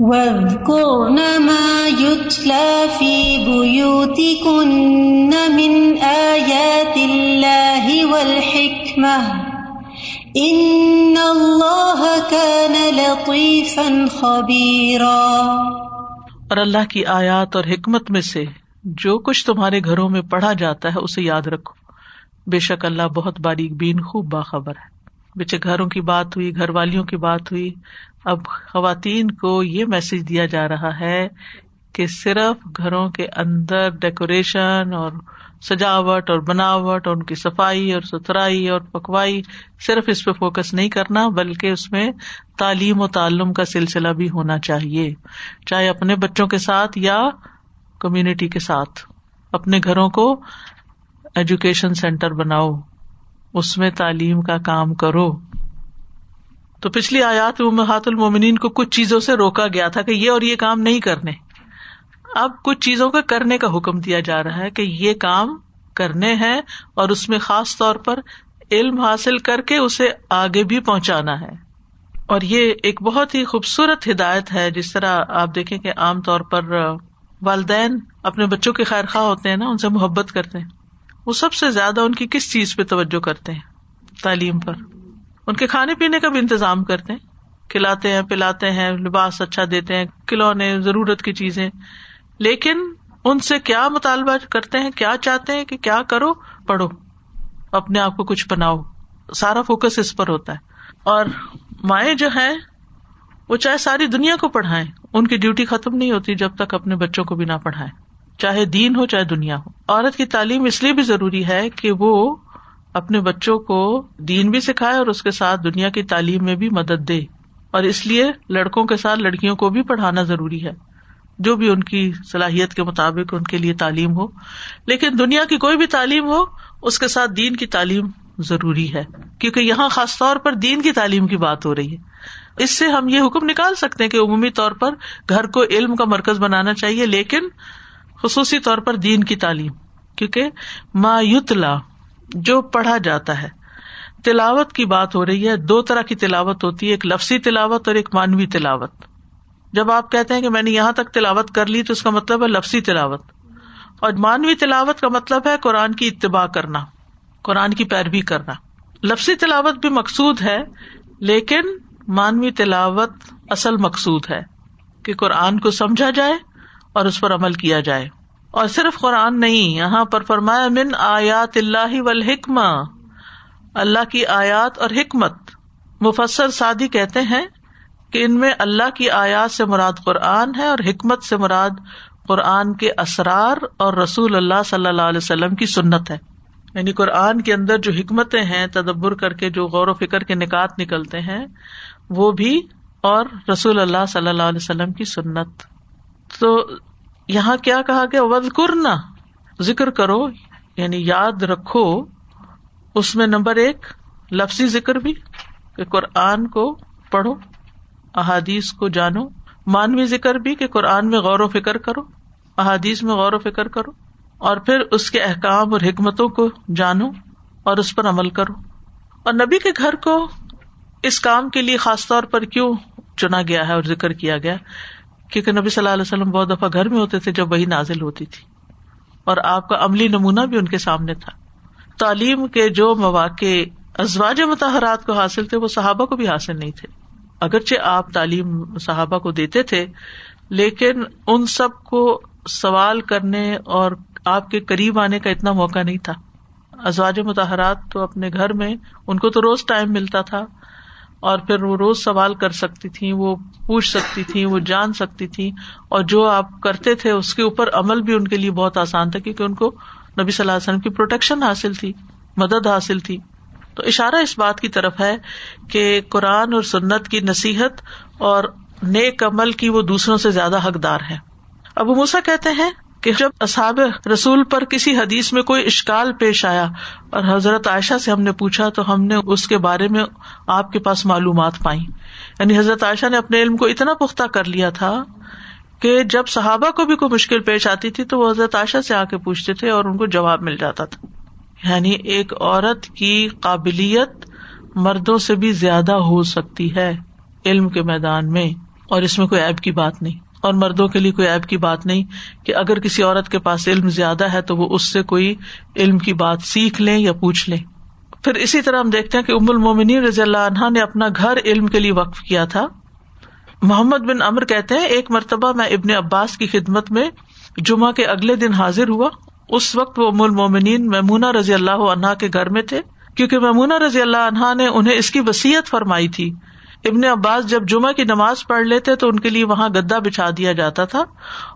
وَاذْكُرْنَ مَا يُتْلَى فِي بُيُوتِكُنَّ مِنْ آيَاتِ اللَّهِ وَالْحِكْمَةِ. إِنَّ اللَّهَ كَانَ لَطِيفًا خَبِيرًا. اور اللہ کی آیات اور حکمت میں سے جو کچھ تمہارے گھروں میں پڑھا جاتا ہے اسے یاد رکھو. بے شک اللہ بہت باریک بین خوب باخبر ہے. بچے گھروں کی بات ہوئی، گھر والیوں کی بات ہوئی اب خواتین کو یہ میسج دیا جا رہا ہے کہ صرف گھروں کے اندر ڈیکوریشن اور سجاوٹ اور بناوٹ اور ان کی صفائی اور ستھرائی اور پکوائی صرف اس پہ فوکس نہیں کرنا، بلکہ اس میں تعلیم و تعلم کا سلسلہ بھی ہونا چاہیے، چاہے اپنے بچوں کے ساتھ یا کمیونٹی کے ساتھ۔ اپنے گھروں کو ایجوکیشن سینٹر بناؤ، اس میں تعلیم کا کام کرو۔ تو پچھلی آیات میں محات المومنین کو کچھ چیزوں سے روکا گیا تھا کہ یہ اور یہ کام نہیں کرنے۔ اب کچھ چیزوں کا کرنے کا حکم دیا جا رہا ہے کہ یہ کام کرنے ہیں اور اس میں خاص طور پر علم حاصل کر کے اسے آگے بھی پہنچانا ہے۔ اور یہ ایک بہت ہی خوبصورت ہدایت ہے، جس طرح آپ دیکھیں کہ عام طور پر والدین اپنے بچوں کے خیر خواہ ہوتے ہیں نا، ان سے محبت کرتے ہیں۔ وہ سب سے زیادہ ان کی کس چیز پہ توجہ کرتے ہیں؟ تعلیم پر۔ ان کے کھانے پینے کا بھی انتظام کرتے ہیں۔ کھلاتے ہیں، پلاتے ہیں، لباس اچھا دیتے ہیں، کھلونے، ضرورت کی چیزیں۔ لیکن ان سے کیا مطالبہ کرتے ہیں؟ کیا چاہتے ہیں کہ کیا کرو؟ پڑھو۔ اپنے آپ کو کچھ بناؤ۔ سارا فوکس اس پر ہوتا ہے۔ اور مائیں جو ہیں، وہ چاہے ساری دنیا کو پڑھائیں، ان کی ڈیوٹی ختم نہیں ہوتی جب تک اپنے بچوں کو بھی نہ پڑھائیں۔ چاہے دین ہو، چاہے دنیا ہو۔ عورت کی تعلیم اس لیے بھی ضروری ہے کہ وہ اپنے بچوں کو دین بھی سکھائے اور اس کے ساتھ دنیا کی تعلیم میں بھی مدد دے۔ اور اس لیے لڑکوں کے ساتھ لڑکیوں کو بھی پڑھانا ضروری ہے۔ جو بھی ان کی صلاحیت کے مطابق ان کے لیے تعلیم ہو۔ لیکن دنیا کی کوئی بھی تعلیم ہو، اس کے ساتھ دین کی تعلیم ضروری ہے۔ کیونکہ یہاں خاص طور پر دین کی تعلیم کی بات ہو رہی ہے۔ اس سے ہم یہ حکم نکال سکتے ہیں کہ عمومی طور پر گھر کو علم کا مرکز بنانا چاہیے، لیکن خصوصی طور پر دین کی تعلیم۔ کیونکہ ما یتلا جو پڑھا جاتا ہے۔ تلاوت کی بات ہو رہی ہے، دو طرح کی تلاوت ہوتی ہے، ایک لفسی تلاوت اور ایک مانوی تلاوت۔ جب آپ کہتے ہیں کہ میں نے یہاں تک تلاوت کر لی تو اس کا مطلب ہے لفسی تلاوت۔ اور مانوی تلاوت کا مطلب ہے قرآن کی اتباع کرنا، قرآن کی پیروی کرنا۔ لفسی تلاوت بھی مقصود ہے، لیکن مانوی تلاوت اصل مقصود ہے کہ قرآن کو سمجھا جائے اور اس پر عمل کیا جائے۔ اور صرف قرآن نہیں، یہاں پر فرمایا، من آیات اللہ و اللہ کی آیات اور حکمت۔ مفسر سعدی کہتے ہیں کہ ان میں اللہ کی آیات سے مراد قرآن ہے اور حکمت سے مراد قرآن کے اسرار اور رسول اللہ صلی اللہ علیہ وسلم کی سنت ہے۔ یعنی قرآن کے اندر جو حکمتیں ہیں، تدبر کر کے جو غور و فکر کے نکات نکلتے ہیں، وہ بھی اور رسول اللہ صلی اللہ علیہ وسلم کی سنت۔ تو یہاں کیا کہا گیا؟ ود کرنا ذکر کرو یعنی یاد رکھو۔ اس میں نمبر ایک، لفظی ذکر بھی، کہ قرآن کو پڑھو، احادیث کو جانو۔ مانوی ذکر بھی، کہ قرآن میں غور و فکر کرو، احادیث میں غور و فکر کرو۔ اور پھر اس کے احکام اور حکمتوں کو جانو اور اس پر عمل کرو۔ اور نبی کے گھر کو اس کام کے لیے خاص طور پر کیوں چنا گیا ہے اور ذکر کیا گیا؟ کیونکہ نبی صلی اللہ علیہ وسلم بہت دفعہ گھر میں ہوتے تھے جب وہی نازل ہوتی تھی اور آپ کا عملی نمونہ بھی ان کے سامنے تھا۔ تعلیم کے جو مواقع ازواج متحرات کو حاصل تھے، وہ صحابہ کو بھی حاصل نہیں تھے۔ اگرچہ آپ تعلیم صحابہ کو دیتے تھے، لیکن ان سب کو سوال کرنے اور آپ کے قریب آنے کا اتنا موقع نہیں تھا۔ ازواج متحرات تو اپنے گھر میں، ان کو تو روز ٹائم ملتا تھا۔ اور پھر وہ روز سوال کر سکتی تھی وہ پوچھ سکتی تھی وہ جان سکتی تھی اور جو آپ کرتے تھے، اس کے اوپر عمل بھی ان کے لیے بہت آسان تھا، کیونکہ ان کو نبی صلی اللہ علیہ وسلم کی پروٹیکشن حاصل تھی، مدد حاصل تھی۔ تو اشارہ اس بات کی طرف ہے کہ قرآن اور سنت کی نصیحت اور نیک عمل کی وہ دوسروں سے زیادہ حقدار ہے۔ ابو موسا کہتے ہیں کہ جب اصاب رسول پر کسی حدیث میں کوئی اشکال پیش آیا اور حضرت عائشہ سے ہم نے پوچھا تو ہم نے اس کے بارے میں آپ کے پاس معلومات پائی۔ یعنی حضرت عائشہ نے اپنے علم کو اتنا پختہ کر لیا تھا کہ جب صحابہ کو بھی کوئی مشکل پیش آتی تھی تو وہ حضرت عائشہ سے آ کے پوچھتے تھے اور ان کو جواب مل جاتا تھا۔ یعنی ایک عورت کی قابلیت مردوں سے بھی زیادہ ہو سکتی ہے علم کے میدان میں اور اس میں کوئی ایب کی بات نہیں۔ اور مردوں کے لیے کوئی ایب کی بات نہیں کہ اگر کسی عورت کے پاس علم زیادہ ہے تو وہ اس سے کوئی علم کی بات سیکھ لیں یا پوچھ لیں۔ پھر اسی طرح ہم دیکھتے ہیں کہ ام المومنی رضی اللہ عنہا نے اپنا گھر علم کے لیے وقف کیا تھا۔ محمد بن امر کہتے ہیں، ایک مرتبہ میں ابن عباس کی خدمت میں جمعہ کے اگلے دن حاضر ہوا۔ اس وقت وہ ام المومنین میمونا رضی اللہ عنہا کے گھر میں تھے۔ کیونکہ میمونا رضی اللہ عنہا نے انہیں اس کی وسیعت فرمائی تھی۔ ابن عباس جب جمعہ کی نماز پڑھ لیتے تو ان کے لیے وہاں گدا بچھا دیا جاتا تھا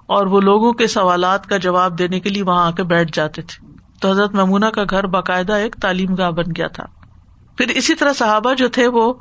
اور وہ لوگوں کے سوالات کا جواب دینے کے لیے وہاں آ کے بیٹھ جاتے تھے۔ تو حضرت ممونا کا گھر باقاعدہ ایک تعلیم گاہ بن گیا تھا۔ پھر اسی طرح صحابہ جو تھے وہ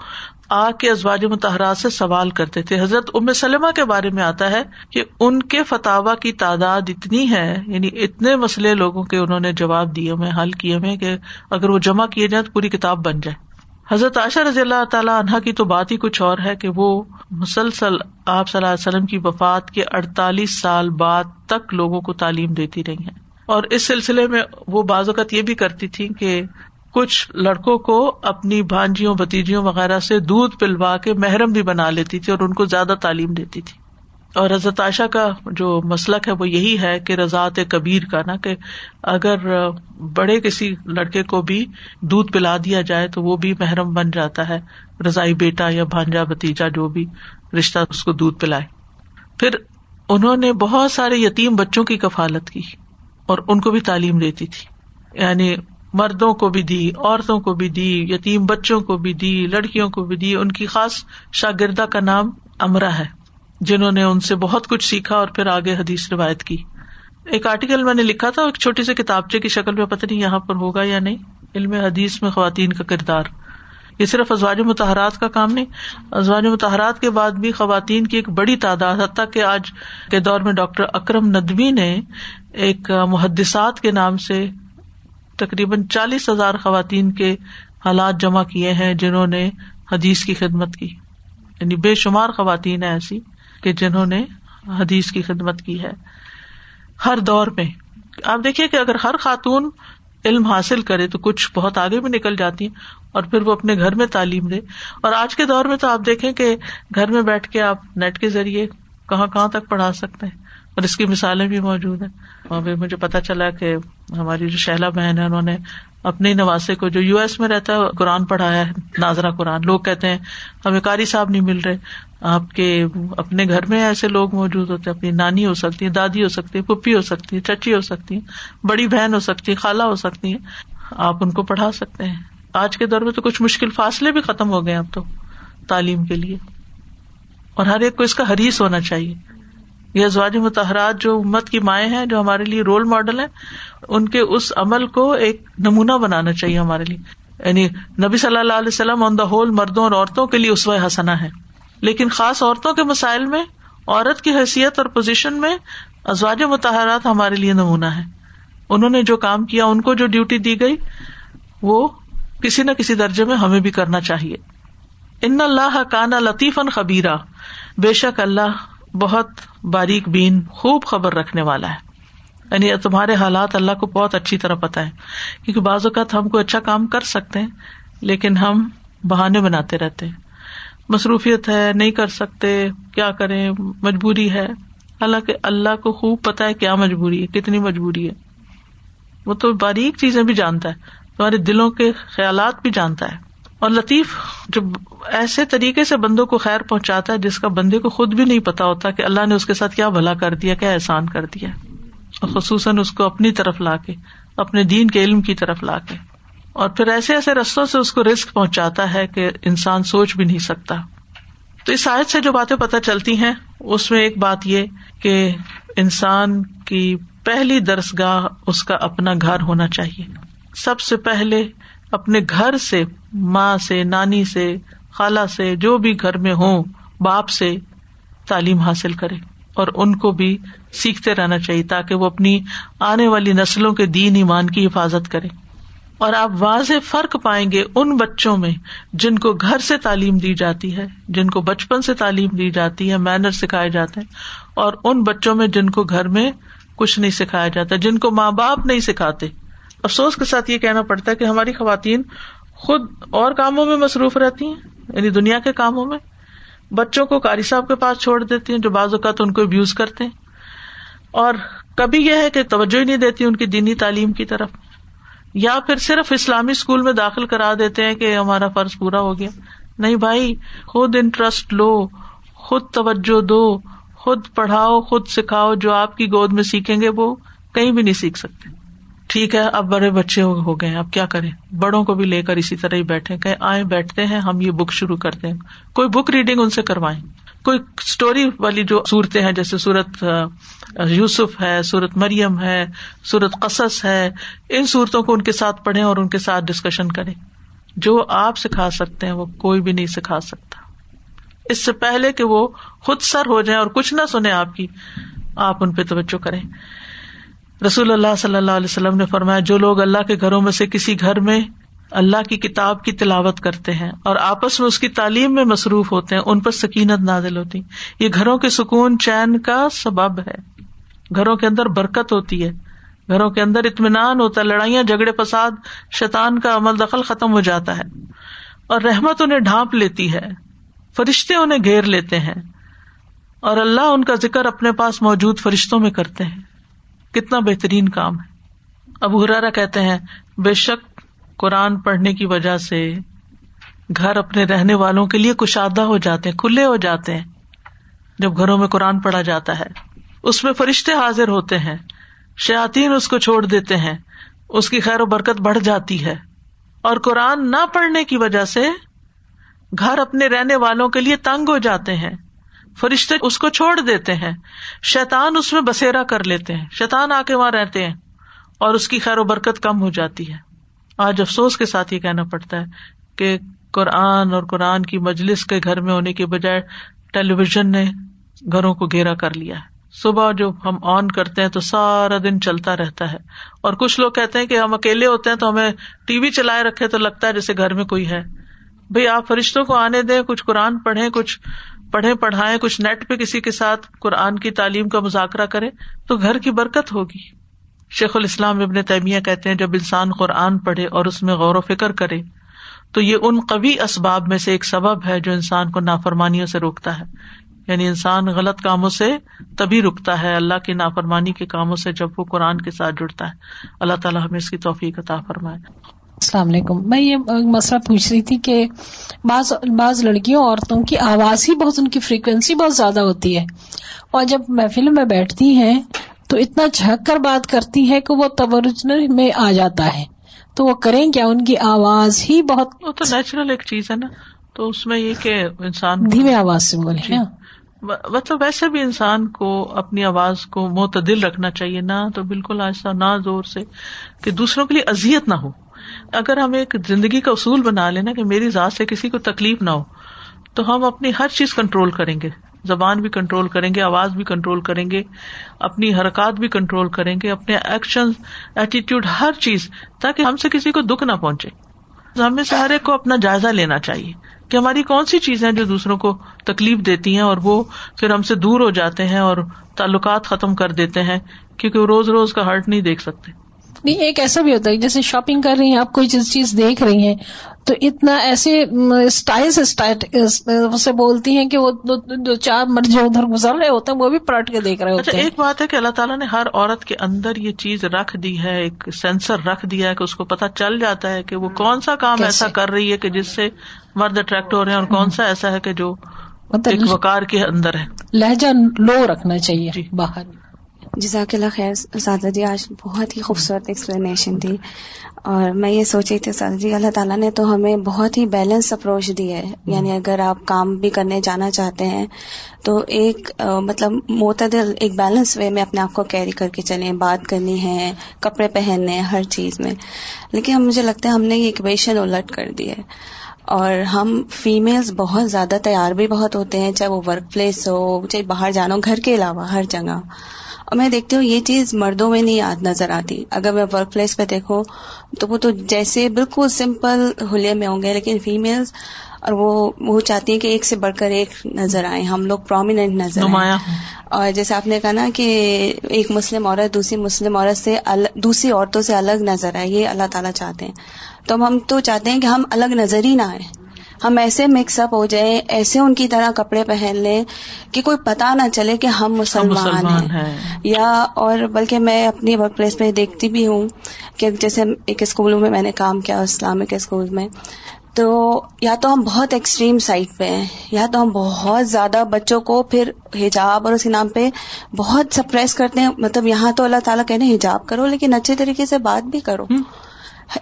آ کے ازواج متحرات سے سوال کرتے تھے۔ حضرت ام سلمہ کے بارے میں آتا ہے کہ ان کے فتوا کی تعداد اتنی ہے یعنی اتنے مسئلے لوگوں کے انہوں نے جواب دیے میں حل کیے میں کہ اگر وہ جمع کیے جائیں تو پوری کتاب بن جائے۔ حضرت عائشہ رضی اللہ تعالیٰ عنہ کی تو بات ہی کچھ اور ہے کہ وہ مسلسل آپ صلی اللہ علیہ وسلم کی وفات کے اڑتالیس سال بعد تک لوگوں کو تعلیم دیتی رہی ہیں۔ اور اس سلسلے میں وہ بعض اوقات یہ بھی کرتی تھی کہ کچھ لڑکوں کو اپنی بھانجیوں بتیجیوں وغیرہ سے دودھ پلوا کے محرم بھی بنا لیتی تھی اور ان کو زیادہ تعلیم دیتی تھی۔ اور حضرت عائشہ کا جو مسلک ہے وہ یہی ہے کہ رضاط کبیر کا نا کہ اگر بڑے کسی لڑکے کو بھی دودھ پلا دیا جائے تو وہ بھی محرم بن جاتا ہے رضائی بیٹا یا بھانجا بتیجا جو بھی رشتہ اس کو دودھ پلائے۔ پھر انہوں نے بہت سارے یتیم بچوں کی کفالت کی اور ان کو بھی تعلیم دیتی تھی۔ یعنی مردوں کو بھی دی، عورتوں کو بھی دی، یتیم بچوں کو بھی دی، لڑکیوں کو بھی دی۔ ان کی خاص شاگردہ کا نام امرا ہے۔ جنہوں نے ان سے بہت کچھ سیکھا اور پھر آگے حدیث روایت کی۔ ایک آرٹیکل میں نے لکھا تھا، ایک چھوٹی سی کتابچے کی شکل میں، پتہ نہیں یہاں پر ہوگا یا نہیں۔ علم حدیث میں خواتین کا کردار۔ یہ صرف ازواج متحرات کا کام نہیں، ازواج متحرات کے بعد بھی خواتین کی ایک بڑی تعداد، حتیٰ کہ آج کے دور میں ڈاکٹر اکرم ندوی نے ایک محدثات کے نام سے تقریباً چالیس ہزار خواتین کے حالات جمع کیے ہیں، جنہوں نے حدیث کی خدمت کی۔ یعنی بے شمار خواتین ایسی۔ کہ جنہوں نے حدیث کی خدمت کی ہے۔ ہر دور میں، آپ دیکھیے کہ اگر ہر خاتون علم حاصل کرے تو کچھ بہت آگے بھی نکل جاتی ہیں اور پھر وہ اپنے گھر میں تعلیم دے۔ اور آج کے دور میں تو آپ دیکھیں کہ گھر میں بیٹھ کے آپ نیٹ کے ذریعے کہاں کہاں تک پڑھا سکتے ہیں۔ اور اس کی مثالیں بھی موجود ہیں۔ وہاں پہ مجھے پتا چلا کہ ہماری جو شہلا بہن ہے انہوں نے اپنے نواسے کو جو یو ایس میں رہتا ہے، قرآن پڑھایا ہے، ناظرہ قرآن۔ لوگ کہتے ہیں، ہمیں کاری صاحب نہیں مل رہے۔ آپ کے اپنے گھر میں ایسے لوگ موجود ہوتے ہیں، اپنی نانی ہو سکتی ہیں، دادی ہو سکتی ہے پپی ہو سکتی ہے چچی ہو سکتی ہے بڑی بہن ہو سکتی ہے خالہ ہو سکتی ہے آپ ان کو پڑھا سکتے ہیں۔ آج کے دور میں تو کچھ مشکل فاصلے بھی ختم ہو گئے اب تو تعلیم کے لیے۔ اور ہر ایک کو اس کا حریث ہونا چاہیے۔ یہ ازواج متحرات جو امت کی مائیں ہیں، جو ہمارے لیے رول ماڈل ہیں، ان کے اس عمل کو ایک نمونہ بنانا چاہیے ہمارے لیے۔ یعنی نبی صلی اللہ علیہ وسلم آن دا ہول مردوں اور عورتوں کے لیے اسوہ حسنا ہے۔ لیکن خاص عورتوں کے مسائل میں، عورت کی حیثیت اور پوزیشن میں ازواج متحرات ہمارے لیے نمونہ ہے۔ انہوں نے جو کام کیا، ان کو جو ڈیوٹی دی گئی، وہ کسی نہ کسی درجے میں ہمیں بھی کرنا چاہیے۔ ان اللہ کانا لطیف خبیرہ بے شک اللہ بہت باریک بین خوب خبر رکھنے والا ہے۔ یعنی تمہارے حالات اللہ کو بہت اچھی طرح پتا ہے۔ کیونکہ بعض اوقات ہم کو اچھا کام کر سکتے ہیں، لیکن ہم بہانے بناتے رہتے ہیں۔ مصروفیت ہے، نہیں کر سکتے، کیا کریں، مجبوری ہے۔ حالانکہ اللہ کو خوب پتا ہے کیا مجبوری ہے، کتنی مجبوری ہے۔ وہ تو باریک چیزیں بھی جانتا ہے، تمہارے دلوں کے خیالات بھی جانتا ہے۔ اور لطیف جو ایسے طریقے سے بندوں کو خیر پہنچاتا ہے جس کا بندے کو خود بھی نہیں پتا ہوتا کہ اللہ نے اس کے ساتھ کیا بھلا کر دیا، کیا احسان کر دیا۔ اور خصوصاً اس کو اپنی طرف لا کے، اپنے دین کے علم کی طرف لا کے۔ اور پھر ایسے ایسے رستوں سے اس کو رسک پہنچاتا ہے کہ انسان سوچ بھی نہیں سکتا۔ تو اس آیت سے جو باتیں پتہ چلتی ہیں، اس میں ایک بات یہ کہ انسان کی پہلی درس گاہ اس کا اپنا گھر ہونا چاہیے۔ سب سے پہلے اپنے گھر سے ماں سے، نانی سے، خالہ سے، جو بھی گھر میں ہوں، باپ سے تعلیم حاصل کرے اور ان کو بھی سیکھتے رہنا چاہیے تاکہ وہ اپنی آنے والی نسلوں کے دین ایمان کی حفاظت کرے۔ اور آپ واضح فرق پائیں گے ان بچوں میں جن کو گھر سے تعلیم دی جاتی ہے، جن کو بچپن سے تعلیم دی جاتی ہے، مینر سکھائے جاتے ہیں، اور ان بچوں میں جن کو گھر میں کچھ نہیں سکھایا جاتا، جن کو ماں باپ نہیں سکھاتے۔ افسوس کے ساتھ یہ کہنا پڑتا ہے کہ ہماری خواتین خود اور کاموں میں مصروف رہتی ہیں یعنی دنیا کے کاموں میں۔ بچوں کو کاری صاحب کے پاس چھوڑ دیتی ہیں، جو بعض اوقات ان کو ابیوز کرتے ہیں۔ اور کبھی یہ ہے کہ توجہ ہی نہیں دیتی ان کی دینی تعلیم کی طرف۔ یا پھر صرف اسلامی اسکول میں داخل کرا دیتے ہیں کہ ہمارا فرض پورا ہو گیا۔ نہیں بھائی، خود انٹرسٹ لو، خود توجہ دو، خود پڑھاؤ، خود سکھاؤ، جو آپ کی گود میں سیکھیں گے وہ کہیں بھی نہیں سیکھ سکتے۔ ٹھیک ہے، اب بڑے بچے ہو گئے اب کیا کریں؟ بڑوں کو بھی لے کر اسی طرح ہی بیٹھے کہ آئے بیٹھتے ہیں، ہم یہ بک شروع کرتے ہیں۔ کوئی بک ریڈنگ ان سے کروائیں۔ کوئی اسٹوری والی جو صورتیں ہیں، جیسے سورت یوسف ہے، سورت مریم ہے، سورت قصص ہے، ان صورتوں کو ان کے ساتھ پڑھیں اور ان کے ساتھ ڈسکشن کریں۔ جو آپ سکھا سکتے ہیں، وہ کوئی بھی نہیں سکھا سکتا۔ اس سے پہلے کہ وہ خود سر ہو جائیں اور کچھ نہ سنیں آپ کی، آپ ان پہ توجہ کریں۔ رسول اللہ صلی اللہ علیہ وسلم نے فرمایا، جو لوگ اللہ کے گھروں میں سے کسی گھر میں اللہ کی کتاب کی تلاوت کرتے ہیں اور آپس میں اس کی تعلیم میں مصروف ہوتے ہیں، ان پر سکینت نازل ہوتی یہ گھروں کے سکون، چین کا سبب ہے۔ گھروں کے اندر برکت ہوتی ہے۔ گھروں کے اندر اطمینان ہوتا ہے۔ لڑائیاں، جھگڑے، فساد، شیطان کا عمل دخل ختم ہو جاتا ہے۔ اور رحمت انہیں ڈھانپ لیتی ہے۔ فرشتے انہیں گھیر لیتے ہیں۔ اور اللہ ان کا ذکر اپنے پاس موجود فرشتوں میں کرتے ہیں۔ کتنا بہترین کام ہے۔ ابو ہرارا کہتے ہیں، بے شک قرآن پڑھنے کی وجہ سے گھر اپنے رہنے والوں کے لیے کشادہ ہو جاتے ہیں، کھلے ہو جاتے ہیں۔ جب گھروں میں قرآن پڑھا جاتا ہے، اس میں فرشتے حاضر ہوتے ہیں شاطین اس کو چھوڑ دیتے ہیں، اس کی خیر و برکت بڑھ جاتی ہے۔ اور قرآن نہ پڑھنے کی وجہ سے گھر اپنے رہنے والوں کے لیے تنگ ہو جاتے ہیں۔ فرشتے اس کو چھوڑ دیتے ہیں۔ شیتان اس میں بسیرا کر لیتے ہیں۔ شیتان آ کے وہاں رہتے ہیں اور اس کی خیر و برکت کم ہو جاتی ہے۔ آج افسوس کے ساتھ یہ کہنا پڑتا ہے کہ قرآن اور قرآن کی مجلس کے گھر میں ہونے کے بجائے ٹیلی ویژن نے گھروں کو گھیرا کر لیا ہے۔ صبح جو ہم آن کرتے ہیں تو سارا دن چلتا رہتا ہے۔ اور کچھ لوگ کہتے ہیں کہ ہم اکیلے ہوتے ہیں تو ہمیں ٹی وی چلائے رکھے تو لگتا ہے جیسے گھر میں کوئی ہے۔ بھائی آپ فرشتوں کو آنے دیں، کچھ قرآن پڑھیں، کچھ پڑھے پڑھائیں، کچھ نیٹ پہ کسی کے ساتھ قرآن کی تعلیم کا مذاکرہ کرے تو گھر کی برکت ہوگی۔ شیخ الاسلام ابن تیمیہ کہتے ہیں، جب انسان قرآن پڑھے اور اس میں غور و فکر کرے، تو یہ ان قوی اسباب میں سے ایک سبب ہے جو انسان کو نافرمانیوں سے روکتا ہے۔ یعنی انسان غلط کاموں سے تبھی رکتا ہے، اللہ کی نافرمانی کے کاموں سے جب وہ قرآن کے ساتھ جڑتا ہے۔ اللہ تعالیٰ ہمیں اس کی توفیق عطا فرمائے۔ السلام علیکم۔ میں یہ مسئلہ پوچھ رہی تھی کہ بعض بعض لڑکیوں عورتوں کی آواز ہی بہت ان کی فریکوینسی بہت زیادہ ہوتی ہے۔ اور جب محفل میں بیٹھتی ہیں تو اتنا جھک کر بات کرتی ہے کہ وہ تبرج میں آ جاتا ہے۔ تو وہ کریں کیا؟ ان کی آواز ہی بہت وہ تو نیچرل ایک چیز ہے نا۔ تو اس میں یہ کہ انسان دھیمے آواز سے بولے جی۔ مطلب ویسے بھی انسان کو اپنی آواز کو معتدل رکھنا چاہیے نہ تو بالکل ایسا نہ زور سے کہ دوسروں کے لیے ازیت نہ ہو۔ اگر ہم ایک زندگی کا اصول بنا لینا کہ میری ذات سے کسی کو تکلیف نہ ہو، تو ہم اپنی ہر چیز کنٹرول کریں گے۔ زبان بھی کنٹرول کریں گے، آواز بھی کنٹرول کریں گے، اپنی حرکات بھی کنٹرول کریں گے، اپنے ایکشن ایٹیٹیوڈ ہر چیز، تاکہ ہم سے کسی کو دکھ نہ پہنچے۔ ہمیں سے ہر ایک کو اپنا جائزہ لینا چاہیے کہ ہماری کون سی چیزیں جو دوسروں کو تکلیف دیتی ہیں اور وہ پھر ہم سے دور ہو جاتے ہیں اور تعلقات ختم کر دیتے ہیں، کیونکہ وہ روز روز کا ہرٹ نہیں دیکھ سکتے۔ نہیں ایک ایسا بھی ہوتا ہے جیسے شاپنگ کر رہی ہیں آپ کوئی چیز چیز دیکھ رہی ہیں تو اتنا ایسے اسٹائل سے بولتی ہیں کہ وہ جو چار مرض ادھر گزر رہے ہوتے ہیں وہ بھی پلٹ کے دیکھ رہے ہوتے اچھا ایک بات ہے کہ اللہ تعالیٰ نے ہر عورت کے اندر یہ چیز رکھ دی ہے ایک سینسر رکھ دیا ہے کہ اس کو پتا چل جاتا ہے کہ وہ کون سا کام ایسا کر رہی ہے کہ جس سے مرد اٹریکٹ ہو رہے ہیں اور کون سا ایسا ہے کہ جو مطلب وکار کے اندر ہے۔ لہجہ لو رکھنا چاہیے جی۔ باہر۔ جزاک اللہ خیر، سادہ جی آج بہت ہی خوبصورت ایکسپلینیشن تھی اور میں یہ سوچ رہی تھی، سادہ جی اللہ تعالیٰ نے تو ہمیں بہت ہی بیلنس اپروچ دی ہے۔ یعنی اگر آپ کام بھی کرنے جانا چاہتے ہیں، تو ایک مطلب معتدل، ایک بیلنس وے میں اپنے آپ کو کیری کر کے چلیں۔ بات کرنی ہے، کپڑے پہننے، ہر چیز میں۔ لیکن مجھے لگتا ہے، ہم نے یہ اکویشن الٹ کر دی ہے۔ اور ہم فیمیلز بہت زیادہ تیار بھی بہت ہوتے ہیں، چاہے وہ ورک پلیس ہو، چاہے باہر جانا ہو، گھر کے علاوہ، ہر جگہ۔ اور میں دیکھتی ہوں یہ چیز مردوں میں نہیں یاد نظر آتی۔ اگر میں ورک پلیس پہ دیکھوں تو وہ تو جیسے بالکل سمپل ہولے میں ہوں گے لیکن فیمیلز اور وہ وہ چاہتی ہیں کہ ایک سے بڑھ کر ایک نظر آئے ہم لوگ پرومیننٹ نظر آئے اور جیسے آپ نے کہا نا کہ ایک مسلم عورت دوسری مسلم عورت سے دوسری عورتوں سے الگ نظر آئے یہ اللہ تعالیٰ چاہتے ہیں۔ تو ہم تو چاہتے ہیں کہ ہم الگ نظر ہی نہ آئے ہم ایسے مکس اپ ہو جائیں ایسے ان کی طرح کپڑے پہن لیں کہ کوئی پتا نہ چلے کہ ہم مسلمان, ہیں۔ یا اور بلکہ میں اپنی ورک پلیس پہ دیکھتی بھی ہوں کہ جیسے ایک اسکولوں میں میں نے کام کیا اسلامک اسکول میں۔ تو یا تو ہم بہت ایکسٹریم سائڈ پہ ہیں یا تو ہم بہت زیادہ بچوں کو پھر حجاب اور اس کے نام پہ بہت سپریس کرتے ہیں۔ مطلب یہاں تو اللہ تعالیٰ کہنے حجاب کرو لیکن اچھے طریقے سے بات بھی کرو۔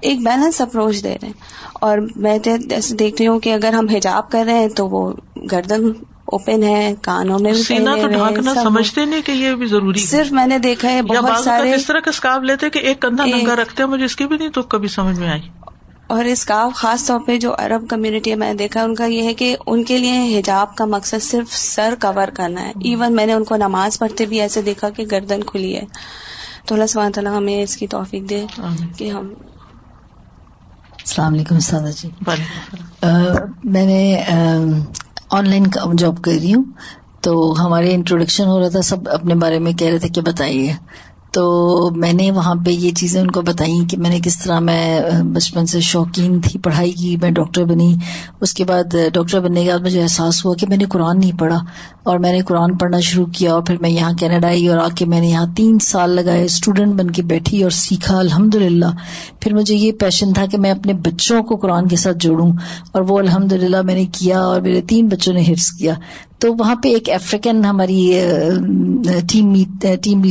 ایک بیلنس اپروچ دے رہے ہیں۔ اور میں جیسے دیکھ رہی ہوں کہ اگر ہم حجاب کر رہے ہیں تو وہ گردن اوپن ہے کانوں میں بھی سمجھتے نہیں کہ یہ بھی ضروری صرف میں نے دیکھا ہے بہت سارے اس طرح کا اسکارف لیتے کہ ایک کندھا ننگا رکھتے ہیں مجھے اس کی بھی نہیں تو کبھی سمجھ میں آئی۔ اور اس کا خاص طور پہ جو عرب کمیونٹی میں دیکھا ان کا یہ ہے کہ ان کے لیے حجاب کا مقصد صرف سر کور کرنا ہے۔ ایون میں نے ان کو نماز پڑھتے بھی ایسے دیکھا کہ گردن کھلی ہے۔ تو اللہ سبحانہ تعالیٰ ہمیں اس کی توفیق دے کہ ہم السلام علیکم سادہ جی۔ میں نے آن لائن جاب کر رہی ہوں تو ہمارے انٹروڈکشن ہو رہا تھا سب اپنے بارے میں کہہ رہے تھے کہ بتائیے۔ تو میں نے وہاں پہ یہ چیزیں ان کو بتائی کہ میں نے کس طرح میں بچپن سے شوقین تھی، پڑھائی کی، میں ڈاکٹر بنی۔ اس کے بعد ڈاکٹر بننے کے بعد مجھے احساس ہوا کہ میں نے قرآن نہیں پڑھا اور میں نے قرآن پڑھنا شروع کیا اور پھر میں یہاں کینیڈا آئی اور آ کے میں نے یہاں تین سال لگائے اسٹوڈینٹ بن کے بیٹھی اور سیکھا الحمد للہ پھر مجھے یہ پیشن تھا کہ میں اپنے بچوں کو قرآن کے ساتھ جوڑوں اور وہ الحمد للہ میں نے کیا اور میرے تین بچوں نے حفظ کیا۔ تو وہاں پہ ایک افریقن ہماری ٹیم ٹیم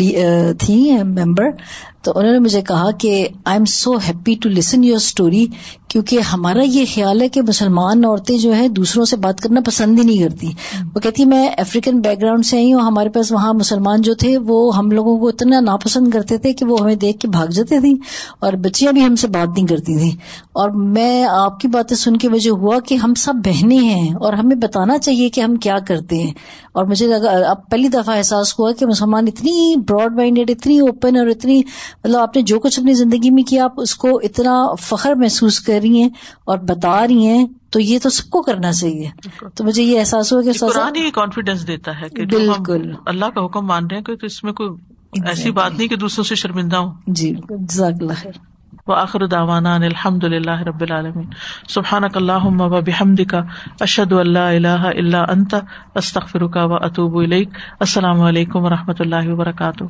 تھی ممبر تو انہوں نے مجھے کہا کہ I am so happy to listen your story کیونکہ ہمارا یہ خیال ہے کہ مسلمان عورتیں جو ہے دوسروں سے بات کرنا پسند ہی نہیں کرتی۔ وہ کہتی میں افریقن بیک گراؤنڈ سے آئی ہوں، ہمارے پاس وہاں مسلمان جو تھے وہ ہم لوگوں کو اتنا ناپسند کرتے تھے کہ وہ ہمیں دیکھ کے بھاگ جاتے تھیں اور بچیاں بھی ہم سے بات نہیں کرتی تھیں۔ اور میں آپ کی باتیں سن کے وجہ ہوا کہ ہم سب بہنیں ہیں اور ہمیں بتانا چاہیے کہ ہم کیا کرتے ہیں۔ اور مجھے لگا، اب پہلی دفعہ احساس ہوا کہ مسلمان اتنی براڈ مائنڈیڈ اتنی اوپن اور اتنی مطلب آپ نے جو کچھ اپنی زندگی میں کیا آپ اس کو اتنا فخر محسوس کر رہی ہیں اور بتا رہی ہیں تو یہ تو سب کو کرنا چاہیے۔ تو مجھے یہ احساس ہوا کہ کانفیڈینس دیتا ہے کہ بالکل۔ اللہ کا حکم مان رہے ہیں کہ اس میں کوئی ایسی بات نہیں کہ دوسروں سے شرمندہ ہوں۔ جی جزاک اللہ خیر۔ وآخر دعوانا ان الحمد للہ رب العالمین۔ سبحانک اللہم و بحمدک اشہد ان لا الہ الا انت استغفرک و اتوب الیک۔ السلام علیکم و رحمۃ اللہ وبرکاتہ۔